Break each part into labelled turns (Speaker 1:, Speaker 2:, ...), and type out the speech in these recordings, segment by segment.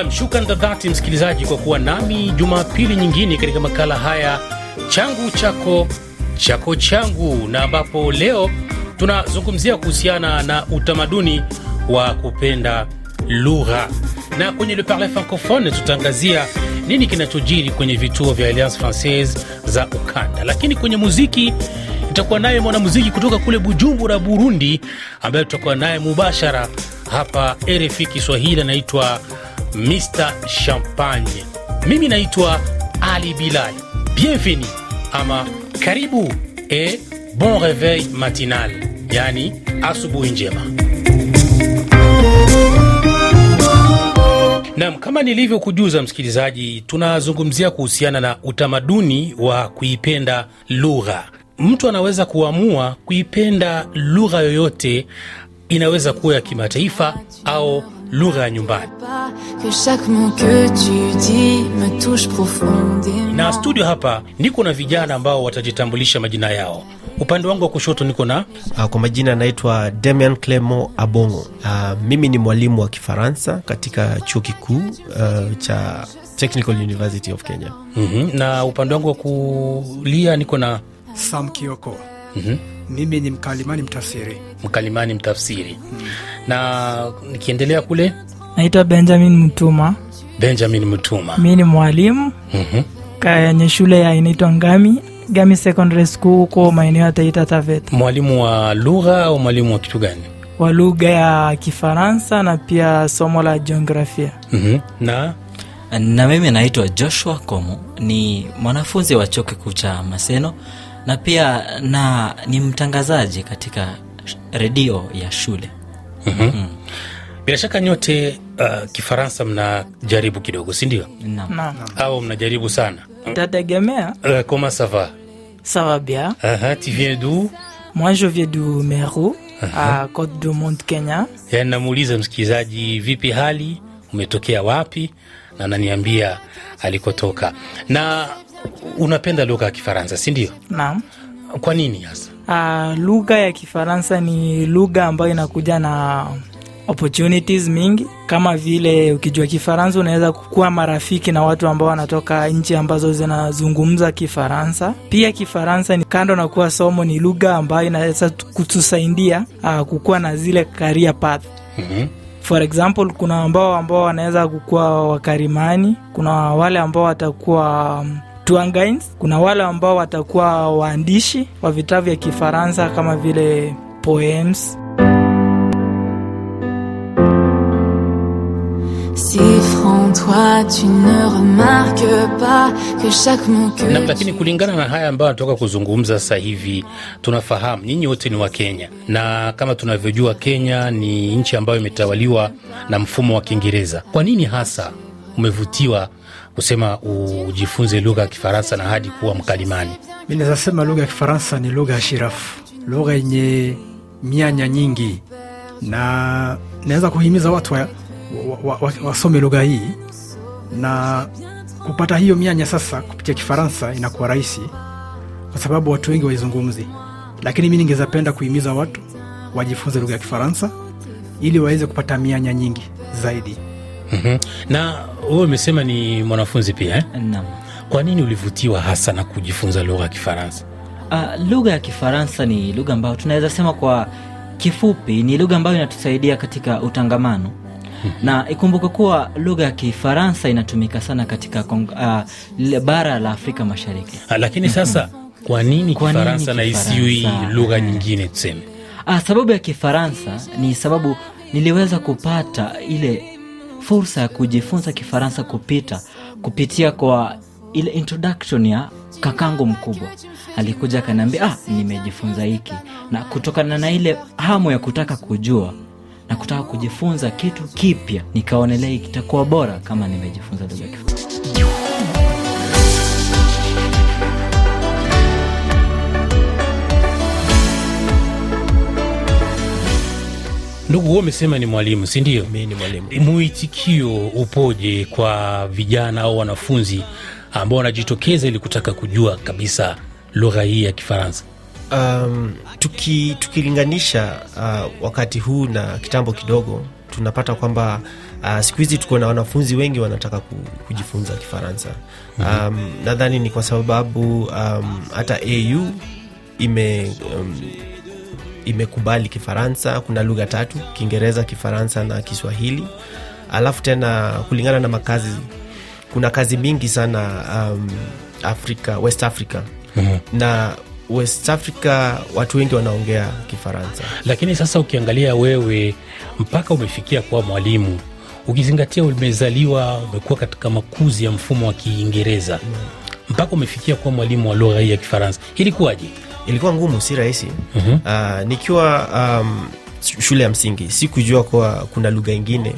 Speaker 1: Nam, shukran za dhati msikilizaji kwa kuwa nami Jumapili nyingine katika makala haya changu chako chako changu, na ambapo leo tunazungumzia kuhusiana na utamaduni wa kupenda lugha, na kwenye Le Parle Francophone tutaangazia nini kinachojiri kwenye vituo vya Alliance Francaise za ukanda, lakini kwenye muziki itakuwa naye mwanamuziki kutoka kule Bujumbura, Burundi, ambaye tutakuwa naye mubashara hapa RFI Kiswahili, anaitwa Mr Champagne. Mimi naitwa Ali Bilal. Bienvenue ama karibu e bon reveil matinal, yani asubuhi njema. Nam, kama nilivyokujuza msikilizaji, tunazungumzia kuhusiana na utamaduni wa kuipenda lugha. Mtu anaweza kuamua kuipenda lugha yoyote, inaweza kuwa ya kimataifa au lugha ya nyumbani. Na studio hapa niko na vijana ambao watajitambulisha majina yao. Upande wangu wa kushoto niko na
Speaker 2: Uh, kwa majina anaitwa Damian Clemo Abongo. Uh, mimi ni mwalimu wa Kifaransa katika chuo kikuu uh, cha Technical University of Kenya.
Speaker 1: mm-hmm. na upande wangu wa kulia niko na
Speaker 3: Sam Kioko. Mimi ni mkalimani mtafsiri.
Speaker 1: mkalimani mtafsiri na nikiendelea kule
Speaker 4: Naitwa Benjamin Mtuma,
Speaker 1: Benjamin Mtuma.
Speaker 4: mi ni mwalimu
Speaker 1: Mhm.
Speaker 4: kwenye shule ya inaitwa Ngami Gami Secondary School huko maeneo ya Taita Taveta,
Speaker 1: Mwalimu wa lugha au mwalimu wa kitu gani?
Speaker 4: wa lugha ya Kifaransa na pia somo la jiografia.
Speaker 1: Mhm. na
Speaker 5: na mimi naitwa joshua komu ni mwanafunzi wa chuo kikuu cha maseno na pia na ni mtangazaji katika redio ya shule
Speaker 1: bila shaka nyote uh, Kifaransa mnajaribu kidogo, si ndio?
Speaker 5: Naam.
Speaker 4: Naam,
Speaker 1: Au mnajaribu sana?
Speaker 4: Tategemea.
Speaker 1: Uh, comment ça va?
Speaker 4: Ça va bien.
Speaker 1: Uh-huh. Tu viens d'où?
Speaker 4: Moi je viens du Meru à Cote du Monde, Kenya.
Speaker 1: Yani namuuliza msikilizaji, vipi hali, umetokea wapi, na ananiambia alikotoka. Na unapenda lugha ya Kifaransa, si ndio?
Speaker 4: Naam.
Speaker 1: Kwa nini hasa?
Speaker 4: Uh, lugha ya Kifaransa ni lugha ambayo inakuja na opportunities mingi, kama vile ukijua Kifaransa unaweza kuwa marafiki na watu ambao wanatoka nchi ambazo zinazungumza Kifaransa. Pia Kifaransa ni kando na kuwa somo, ni lugha ambayo inaweza kutusaidia uh, kukuwa na zile career path
Speaker 1: Mhm.
Speaker 4: for example kuna ambao ambao wanaweza kukuwa wakarimani kuna wale ambao watakuwa um, guides kuna wale ambao watakuwa waandishi wa vitabu vya kifaransa kama vile poems.
Speaker 6: Si franc, toi, tu ne remarques pas que chaque mot que
Speaker 1: Nam, lakini kulingana na haya ambayo anatoka kuzungumza sasa hivi, tunafahamu nyinyi wote ni wa Kenya, na kama tunavyojua Kenya ni nchi ambayo imetawaliwa na mfumo wa Kiingereza. Kwa nini hasa umevutiwa kusema ujifunze lugha ya Kifaransa na hadi kuwa mkalimani?
Speaker 3: Mi naweza sema lugha ya Kifaransa ni lugha ya shirafu, lugha yenye mianya nyingi, na naweza kuhimiza watu wa, wa, wa, wasome lugha hii na kupata hiyo mianya. Sasa kupitia Kifaransa inakuwa rahisi kwa sababu watu wengi waizungumzi, lakini mi ningeza penda kuhimiza watu wajifunze lugha ya Kifaransa ili waweze kupata mianya nyingi zaidi.
Speaker 1: Mhm. Na wewe umesema ni mwanafunzi pia eh?
Speaker 5: Naam.
Speaker 1: Kwa nini ulivutiwa hasa na kujifunza lugha ya Kifaransa?
Speaker 5: Uh, lugha ya Kifaransa ni lugha ambayo tunaweza sema kwa kifupi ni lugha ambayo inatusaidia katika utangamano na ikumbuke kuwa lugha ya Kifaransa inatumika sana katika kong- uh, bara la Afrika Mashariki.
Speaker 1: Ha, Lakini sasa kwa nini
Speaker 5: Kwa nini
Speaker 1: Kifaransa na isiwi lugha nyingine tuseme?
Speaker 5: Ah, sababu ya Kifaransa ni sababu niliweza kupata ile fursa ya kujifunza Kifaransa kupita kupitia kwa ile introduction ya kakangu mkubwa. Alikuja akaniambia, ah, nimejifunza hiki, na kutokana na ile hamu ya kutaka kujua na kutaka kujifunza kitu kipya, nikaonelea kitakuwa bora kama nimejifunza lugha Kifaransa.
Speaker 1: Ndugu, wewe umesema ni mwalimu, si ndio?
Speaker 2: Mimi ni mwalimu.
Speaker 1: Mwitikio upoje kwa vijana au wanafunzi ambao wanajitokeza ili kutaka kujua kabisa lugha hii ya Kifaransa?
Speaker 2: Um, tuki, tukilinganisha uh, wakati huu na kitambo kidogo tunapata kwamba uh, siku hizi tuko na wanafunzi wengi wanataka kujifunza kifaransa um, nadhani ni kwa sababu um, hata au ime um, imekubali kifaransa kuna lugha tatu kiingereza kifaransa na kiswahili. Alafu tena kulingana na makazi kuna kazi mingi sana um, afrika west africa. Mm-hmm. na west africa watu wengi wanaongea kifaransa.
Speaker 1: Lakini sasa ukiangalia wewe mpaka umefikia kuwa mwalimu ukizingatia umezaliwa umekuwa katika makuzi ya mfumo wa kiingereza. Mpaka umefikia kuwa mwalimu wa lugha hii ya kifaransa ilikuwaje
Speaker 2: ilikuwa ngumu si rahisi.
Speaker 1: Mhm.
Speaker 2: uh, nikiwa um, shule ya msingi sikujua kuwa kuna lugha ingine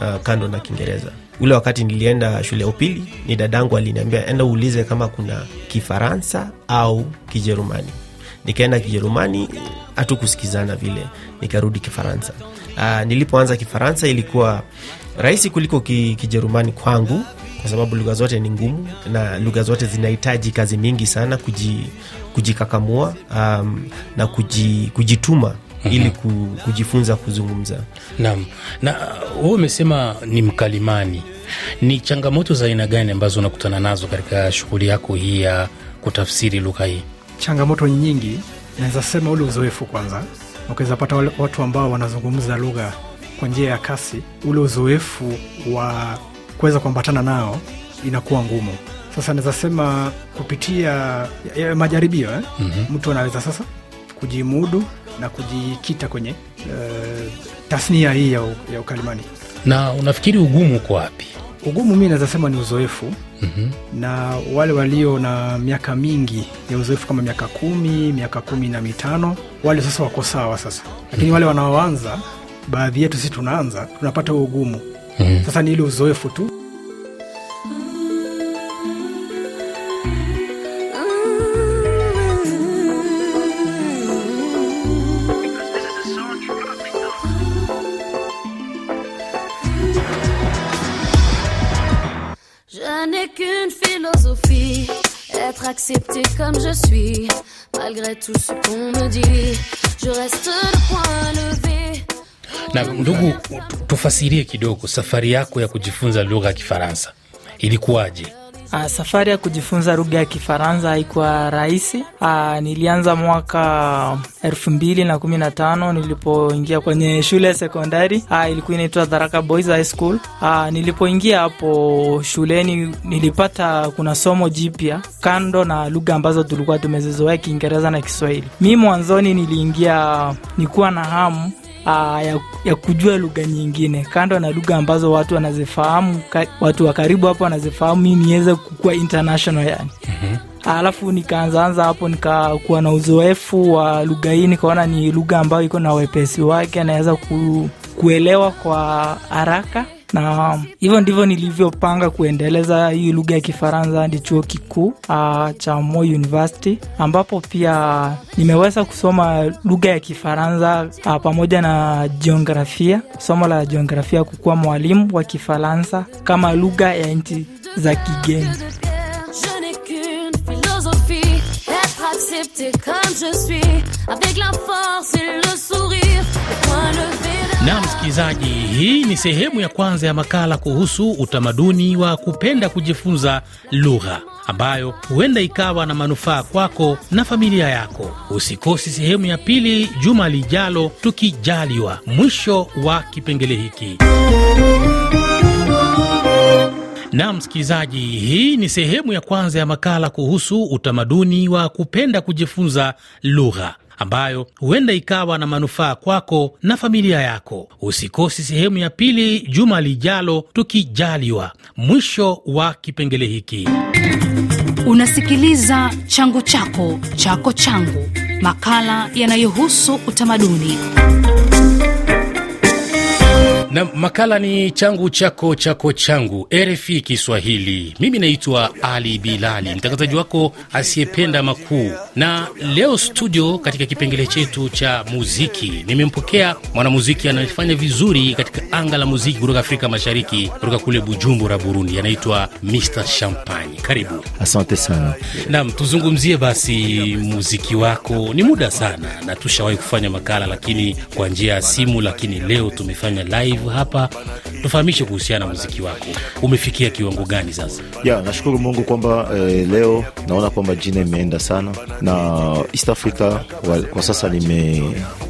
Speaker 2: uh, kando na kiingereza. Ule wakati nilienda shule ya upili ni dadangu aliniambia enda uulize kama kuna kifaransa au kijerumani. Nikaenda kijerumani hatukusikizana vile nikarudi kifaransa. Uh, nilipoanza kifaransa ilikuwa rahisi kuliko ki, kijerumani kwangu kwa sababu lugha zote ni ngumu na lugha zote zinahitaji kazi mingi sana kuji, kujikakamua um, na kuji, kujituma ili kujifunza kuzungumza.
Speaker 1: Naam, na uh, wewe umesema ni mkalimani. Ni changamoto za aina gani ambazo unakutana nazo katika shughuli yako hii ya kutafsiri lugha hii?
Speaker 3: changamoto nyingi. Naweza sema ule uzoefu kwanza. Ukiweza pata watu ambao wanazungumza lugha kwa njia ya kasi ule uzoefu wa kuweza kuambatana nao inakuwa ngumu sasa naweza sema kupitia majaribio eh? mm-hmm. mtu anaweza sasa kujimudu na kujikita kwenye uh, tasnia hii ya, ya ukalimani
Speaker 1: Na unafikiri ugumu uko wapi?
Speaker 3: ugumu mi naweza sema ni uzoefu
Speaker 1: Mhm.
Speaker 3: na wale walio na miaka mingi ya uzoefu kama miaka kumi miaka kumi na mitano wale sasa wako sawa sasa lakini wale wanaoanza baadhi yetu si tunaanza tunapata huo ugumu
Speaker 1: Mhm.
Speaker 3: sasa ni ile uzoefu tu
Speaker 7: Je n'ai qu'une philosophie, être accepté comme je suis. Malgré tout ce qu'on
Speaker 1: Na ndugu, tufasirie kidogo safari yako ya kujifunza lugha ya Kifaransa ilikuwaje?
Speaker 4: Uh, safari ya kujifunza lugha ya Kifaransa haikuwa rahisi. Uh, nilianza mwaka elfu mbili na kumi na tano nilipoingia kwenye shule ya sekondari. Uh, ilikuwa inaitwa Tharaka Boys High School. Uh, nilipoingia hapo shuleni nilipata kuna somo jipya kando na lugha ambazo tulikuwa tumezizoea Kiingereza na Kiswahili. Mi mwanzoni niliingia nikuwa na hamu uh, ya, ya kujua lugha nyingine. Kando na lugha ambazo watu wanazifahamu ka, watu wa karibu hapo wanazifahamu mi niweze kukua international yani. Alafu nikaanzaanza hapo nikakuwa na uzoefu wa lugha hii nikaona ni lugha ambayo iko na wepesi wake anaweza ku, kuelewa kwa haraka na hivyo ndivyo nilivyopanga kuendeleza hii lugha ya kifaransa hadi chuo kikuu uh, cha Moi University ambapo pia nimeweza kusoma lugha ya kifaransa uh, pamoja na jiografia somo la jiografia kukuwa mwalimu wa kifaransa kama lugha ya nchi za kigeni
Speaker 7: accepté je suis. Avec la force et le sourire, le.
Speaker 1: Na msikilizaji, hii ni sehemu ya kwanza ya makala kuhusu utamaduni wa kupenda kujifunza lugha ambayo huenda ikawa na manufaa kwako na familia yako. Usikosi sehemu ya pili juma lijalo, tukijaliwa, mwisho wa kipengele hiki. Na msikilizaji, hii ni sehemu ya kwanza ya makala kuhusu utamaduni wa kupenda kujifunza lugha ambayo huenda ikawa na manufaa kwako na familia yako. Usikosi sehemu ya pili juma lijalo, tukijaliwa, mwisho wa kipengele hiki.
Speaker 8: Unasikiliza changu chako chako changu, makala yanayohusu utamaduni.
Speaker 1: Na makala ni changu chako chako changu rfi kiswahili. Mimi naitwa ali bilali mtangazaji wako asiyependa makuu. Na leo studio katika kipengele chetu cha muziki. Nimempokea mwanamuziki anayefanya vizuri katika anga la muziki kutoka afrika mashariki kutoka kule bujumbura burundi. Anaitwa mr champagne. Karibu.
Speaker 9: Asante sana.
Speaker 1: nam tuzungumzie basi muziki wako. Ni muda sana na tushawahi kufanya makala lakini kwa njia ya simu lakini leo tumefanya live live hapa. Tufahamishe kuhusiana na muziki wako, umefikia kiwango gani sasa?
Speaker 9: ya nashukuru mungu kwamba eh, leo naona kwamba jina imeenda sana na east africa wa, kwa sasa nime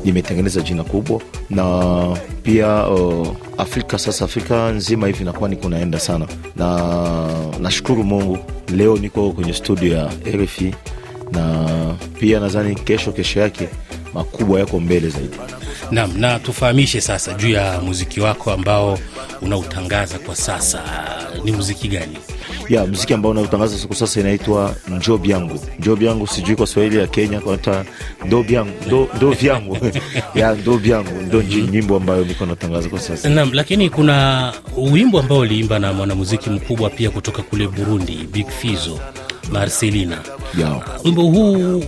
Speaker 9: nimetengeneza jina kubwa na pia uh, afrika sasa afrika nzima hivi nakuwa niko naenda sana na nashukuru mungu leo niko kwenye studio ya rfi na pia nadhani kesho kesho yake makubwa yako mbele zaidi
Speaker 1: Naam, na tufahamishe sasa juu ya muziki wako ambao unautangaza kwa sasa. Ni muziki gani?
Speaker 9: ya mziki ambao unautangaza siku sasa inaitwa njob yangu njob yangu sijui kwa swahili ya kenya kwata ndob yangu ndo, ndo vyangu ya ndob yangu ndo nyimbo ambayo niko natangaza kwa sasa
Speaker 1: Naam, lakini kuna wimbo ambao uliimba na mwanamuziki mkubwa pia kutoka kule Burundi, Big Fizo, Marcelina. Wimbo huu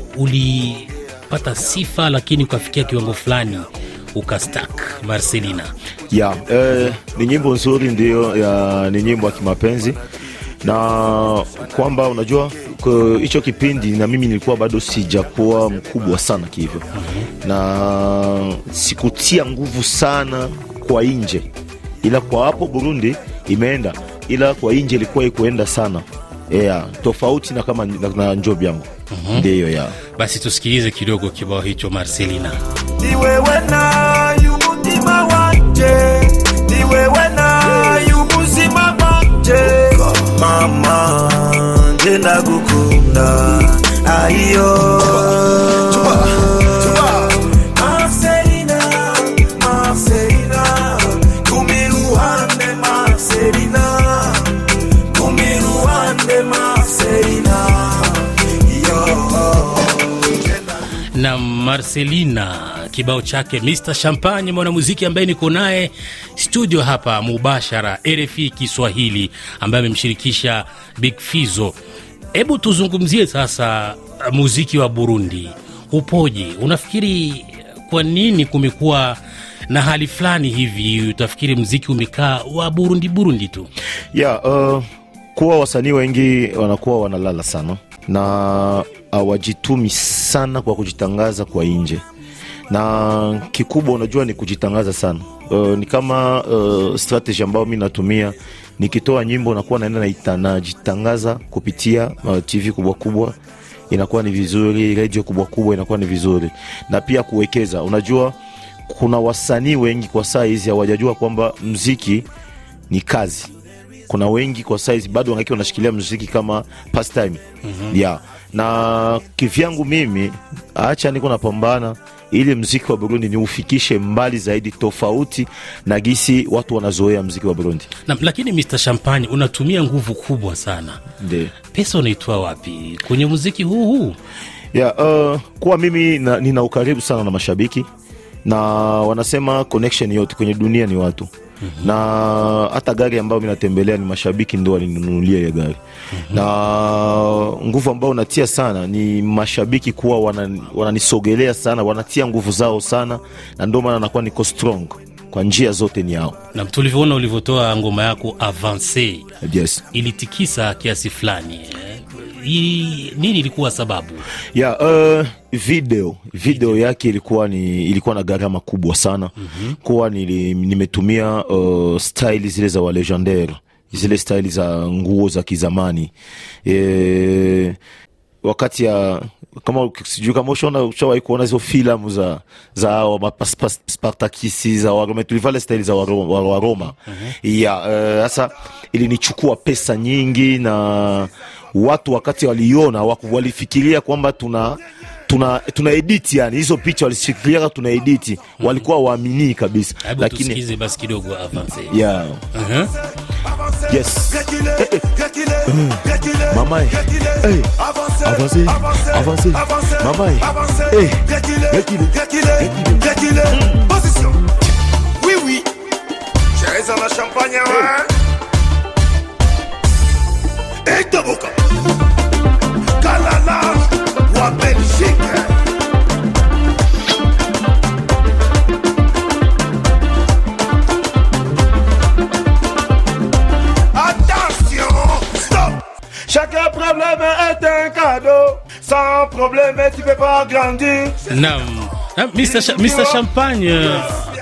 Speaker 1: ulipata sifa, lakini ukafikia kiwango fulani ukastak Marcelina.
Speaker 9: ya eh, ni nyimbo nzuri ndio ya ni nyimbo ya kimapenzi. Na kwamba unajua kwa kipindi na mimi nilikuwa bado sijakuwa mkubwa sana kihivyo na sikutia nguvu sana kwa nje. Ila kwa hapo burundi imeenda. Ila kwa nje ilikuwa ikuenda sana. Yeah, tofauti na kama na, na njobi yangu ndiyo ya.
Speaker 1: Basi tusikilize kidogo kibao hicho Marcelina.
Speaker 10: ni wewe wanje. Ni wewe mama nje ndagukunda ayo Marcelina
Speaker 1: kibao chake Mr Champagne, mwanamuziki ambaye niko naye studio hapa mubashara RFI Kiswahili, ambaye amemshirikisha Big Fizo. Hebu tuzungumzie sasa muziki wa Burundi upoje? Unafikiri kwa nini kumekuwa na hali fulani hivi? Utafikiri mziki umekaa wa Burundi Burundi tu?
Speaker 9: ya uh, kuwa wasanii wengi wanakuwa wanalala sana na hawajitumi sana kwa kujitangaza kwa nje. Na kikubwa unajua ni kujitangaza sana. Uh, ni kama uh, strategy ambayo mi natumia. Nikitoa nyimbo nakuwa naenda najitangaza kupitia uh, tv kubwa kubwa. Inakuwa ni vizuri redio kubwa kubwa inakuwa ni vizuri. Na pia kuwekeza. Unajua kuna wasanii wengi kwa saa hizi hawajajua kwamba mziki ni kazi. Kuna wengi kwa saizi bado wangaki wanashikilia mziki kama pastime. Mm-hmm. yeah. Na kivyangu mimi acha niko napambana ili mziki wa burundi niufikishe mbali zaidi tofauti na gisi watu wanazoea mziki wa burundi.
Speaker 1: Na, lakini Mr Champagne unatumia nguvu kubwa sana,
Speaker 9: ndio
Speaker 1: pesa unaitoa wapi? Kwenye muziki huu huu?
Speaker 9: yeah, uh, kuwa mimi na, nina ukaribu sana na mashabiki na wanasema connection yote kwenye dunia ni watu mm-hmm. na hata gari ambayo mi natembelea ni mashabiki ndo walininunulia ya gari mm-hmm. na nguvu ambayo natia sana ni mashabiki kuwa wana- wananisogelea sana wanatia nguvu zao sana na ndio maana nakuwa niko strong kwa njia zote ni yao.
Speaker 1: na tulivyoona ulivyotoa ngoma yako avance
Speaker 9: yes.
Speaker 1: ilitikisa kiasi fulani eh. Hii- nini ilikuwa sababu?
Speaker 9: Ya uh, video. Video yake ilikuwa ni ilikuwa na gharama kubwa sana. Mm-hmm. kuwa nili, nimetumia uh, style zile za walegendaire. Zile style za nguo za kizamani. E, wakati ya kama sijui kama ushaona ushawahi kuona hizo filamu za za pas- spartakisi za waroma. Tulivale staili za waroma, Waroma. Uh-huh. ya sasa ilinichukua pesa nyingi na watu wakati waliona walifikiria kwamba tuna tuna tuna edit yani hizo picha walifikiria tuna edit walikuwa waamini kabisa lakini
Speaker 1: tusikize basi kidogo avance
Speaker 9: yeah.
Speaker 1: uh-huh.
Speaker 9: yes Eh, eh. Mama, eh. Eh, avance avancez. Mama, eh. gakile gakile
Speaker 10: Position. Oui, oui. Cheza na champagne, hey. Et Toboka. Kalala wa Belgique. Chaque problème est un cadeau. Sans problème, tu peux pas grandir.
Speaker 1: Naam, Na, Mr. Mr. Champagne,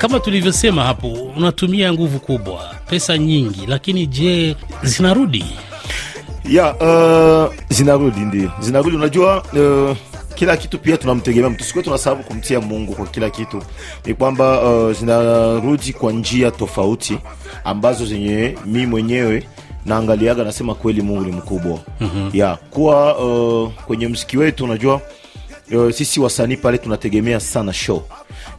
Speaker 1: kama tulivyosema hapo, unatumia nguvu kubwa, pesa nyingi, lakini je, zinarudi?
Speaker 9: Ya uh, zinarudi ndio zinarudi unajua uh, kila kitu pia tunamtegemea mtu. Sikuwe tunasababu kumtia mungu kwa kila kitu. Ni kwamba uh, zinarudi kwa njia tofauti ambazo zenye mi mwenyewe naangaliaga nasema kweli mungu ni mkubwa. Mm-hmm. ya kuwa uh, kwenye mziki wetu unajua uh, sisi wasanii pale tunategemea sana show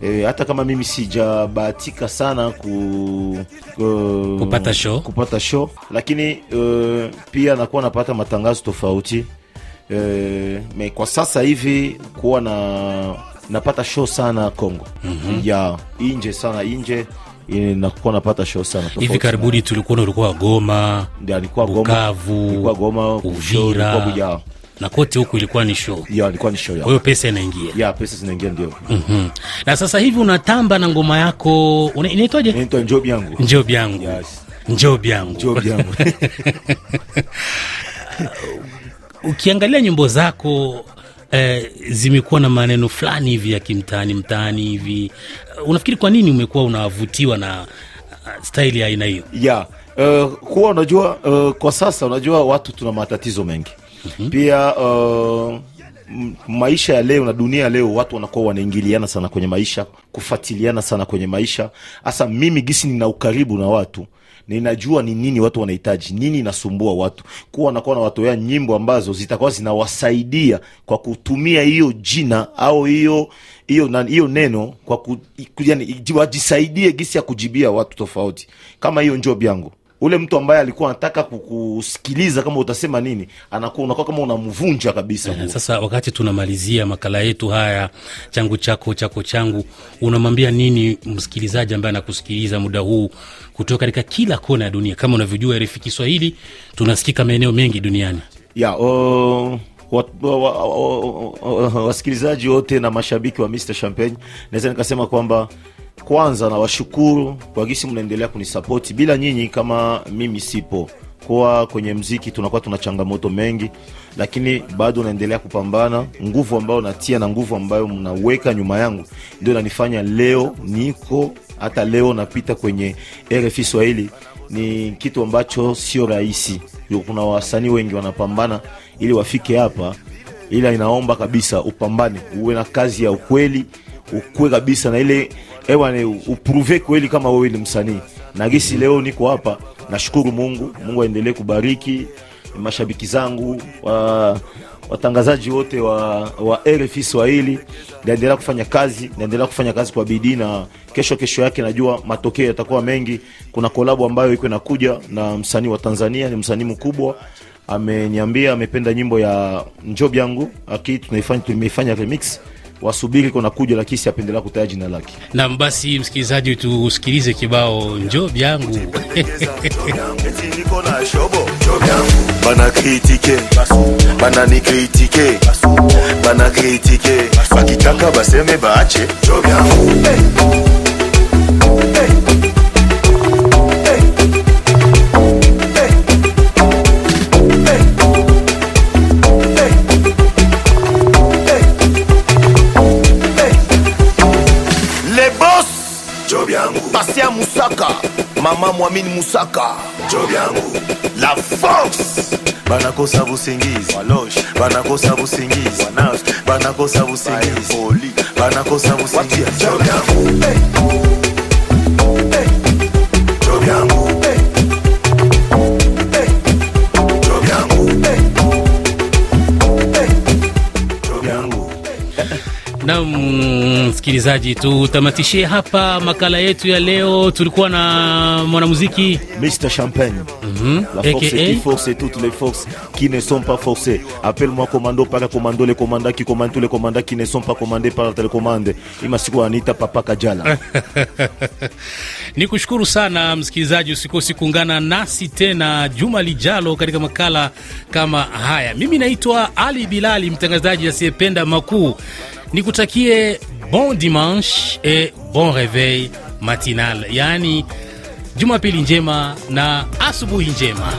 Speaker 9: E, hata kama mimi sijabahatika sana ku, ku,
Speaker 1: Kupata show.
Speaker 9: kupata show lakini e, pia nakuwa napata matangazo tofauti e, me kwa sasa hivi kuwa na napata show sana Kongo mm-hmm. ya inje sana inje eh, nakuwa napata show sana
Speaker 1: Hivi karibuni tulikuwa ulikuwa Goma,
Speaker 9: Ndio, alikuwa Goma,
Speaker 1: Bukavu,
Speaker 9: Goma,
Speaker 1: Uvira
Speaker 9: Buja.
Speaker 1: Na kote huku ilikuwa ni show,
Speaker 9: ya ilikuwa ni show
Speaker 1: kwa hiyo pesa inaingia.
Speaker 9: ya pesa zinaingia ndio
Speaker 1: Mhm. Na sasa hivi unatamba na ngoma yako inaitwaje?
Speaker 9: inaitwa Njobi yangu
Speaker 1: Njobi yangu,
Speaker 9: Yes.
Speaker 1: Njob yangu.
Speaker 9: Njobi yangu
Speaker 1: Ukiangalia nyimbo zako eh, zimekuwa na maneno fulani hivi ya kimtaani mtaani hivi, unafikiri kwa nini umekuwa unavutiwa na uh, staili ya aina hiyo?
Speaker 9: ya uh, kuwa unajua uh, kwa sasa unajua watu tuna matatizo mengi mm-hmm. pia uh, maisha ya leo na dunia ya leo watu wanakuwa wanaingiliana sana kwenye maisha kufatiliana sana kwenye maisha. Hasa mimi gisi nina ukaribu na watu ninajua ni nini watu wanahitaji nini inasumbua watu. Kuwa wanakuwa na watoea nyimbo ambazo zitakuwa zinawasaidia kwa kutumia hiyo jina au hiyo hiyo hiyo neno kwa ku- yani, wajisaidie gisi ya kujibia watu tofauti. Kama hiyo njob yangu ule mtu ambaye alikuwa anataka kukusikiliza kama utasema nini anakuwa unakuwa kama unamvunja kabisa
Speaker 1: Eh. Sasa wakati tunamalizia makala yetu haya changu chako chako changu, unamwambia nini msikilizaji ambaye anakusikiliza muda huu kutoka katika kila kona ya dunia? Kama unavyojua RFI Kiswahili tunasikika maeneo mengi duniani.
Speaker 9: ya uh, wa- wa- wa- wa- wa- wasikilizaji wote na mashabiki wa Mr Champagne, naweza nikasema kwamba kwanza nawashukuru kwa gisi mnaendelea kunisapoti. Bila nyinyi kama mimi sipo kuwa kwenye mziki, tunakuwa tuna changamoto mengi, lakini bado naendelea kupambana. Nguvu ambayo natia na nguvu ambayo mnaweka nyuma yangu ndio nanifanya leo niko hata leo napita kwenye RFI Swahili ni kitu ambacho sio rahisi. Kuna wasanii wengi wanapambana ili wafike hapa, ila inaomba kabisa upambane, uwe na kazi ya ukweli, ukue kabisa na ile ewa ni upruve kweli kama wewe ni msanii. Na gisi leo niko hapa, nashukuru Mungu. Mungu aendelee kubariki mashabiki zangu wa watangazaji wote wa, wa RFI Swahili. Naendelea kufanya kazi, naendelea kufanya kazi kwa bidii, na kesho kesho yake najua matokeo yatakuwa mengi. Kuna kolabo ambayo iko inakuja na msanii wa Tanzania, ni msanii mkubwa ameniambia amependa nyimbo ya Njob yangu aki tunaifanya tumeifanya remix. Wasubiri kuna kuja lakini siapendelea kutaja jina lake.
Speaker 1: Nam, basi msikilizaji, tusikilize kibao njob yangu.
Speaker 10: Bana kritike bana ni kritike bana kritike baseme baache yangu
Speaker 9: Mama Mwamini Musaka.
Speaker 10: Job yangu.
Speaker 9: La Force.
Speaker 10: Banakosa busingizi banakosa busingizi banakosa busingizi banakosa busingizi job yangu
Speaker 1: Nam msikilizaji, tutamatishie hapa makala yetu ya leo. Tulikuwa na mwanamuziki
Speaker 9: Mr Champagne
Speaker 1: Mhm.
Speaker 9: La force
Speaker 1: AKA?
Speaker 9: qui force toutes les forces qui ne sont pas forcées. Appelle-moi commando para commando les commandants qui commandent tous les commandants qui ne sont pas commandés par la télécommande. imasiku anita papa Kajala.
Speaker 1: ni kushukuru sana msikilizaji, usikosi kuungana nasi tena juma lijalo katika makala kama haya. Mimi naitwa Ali Bilali, mtangazaji asiyependa makuu. Nikutakie bon dimanche et bon reveil matinal, yaani jumapili njema na asubuhi njema.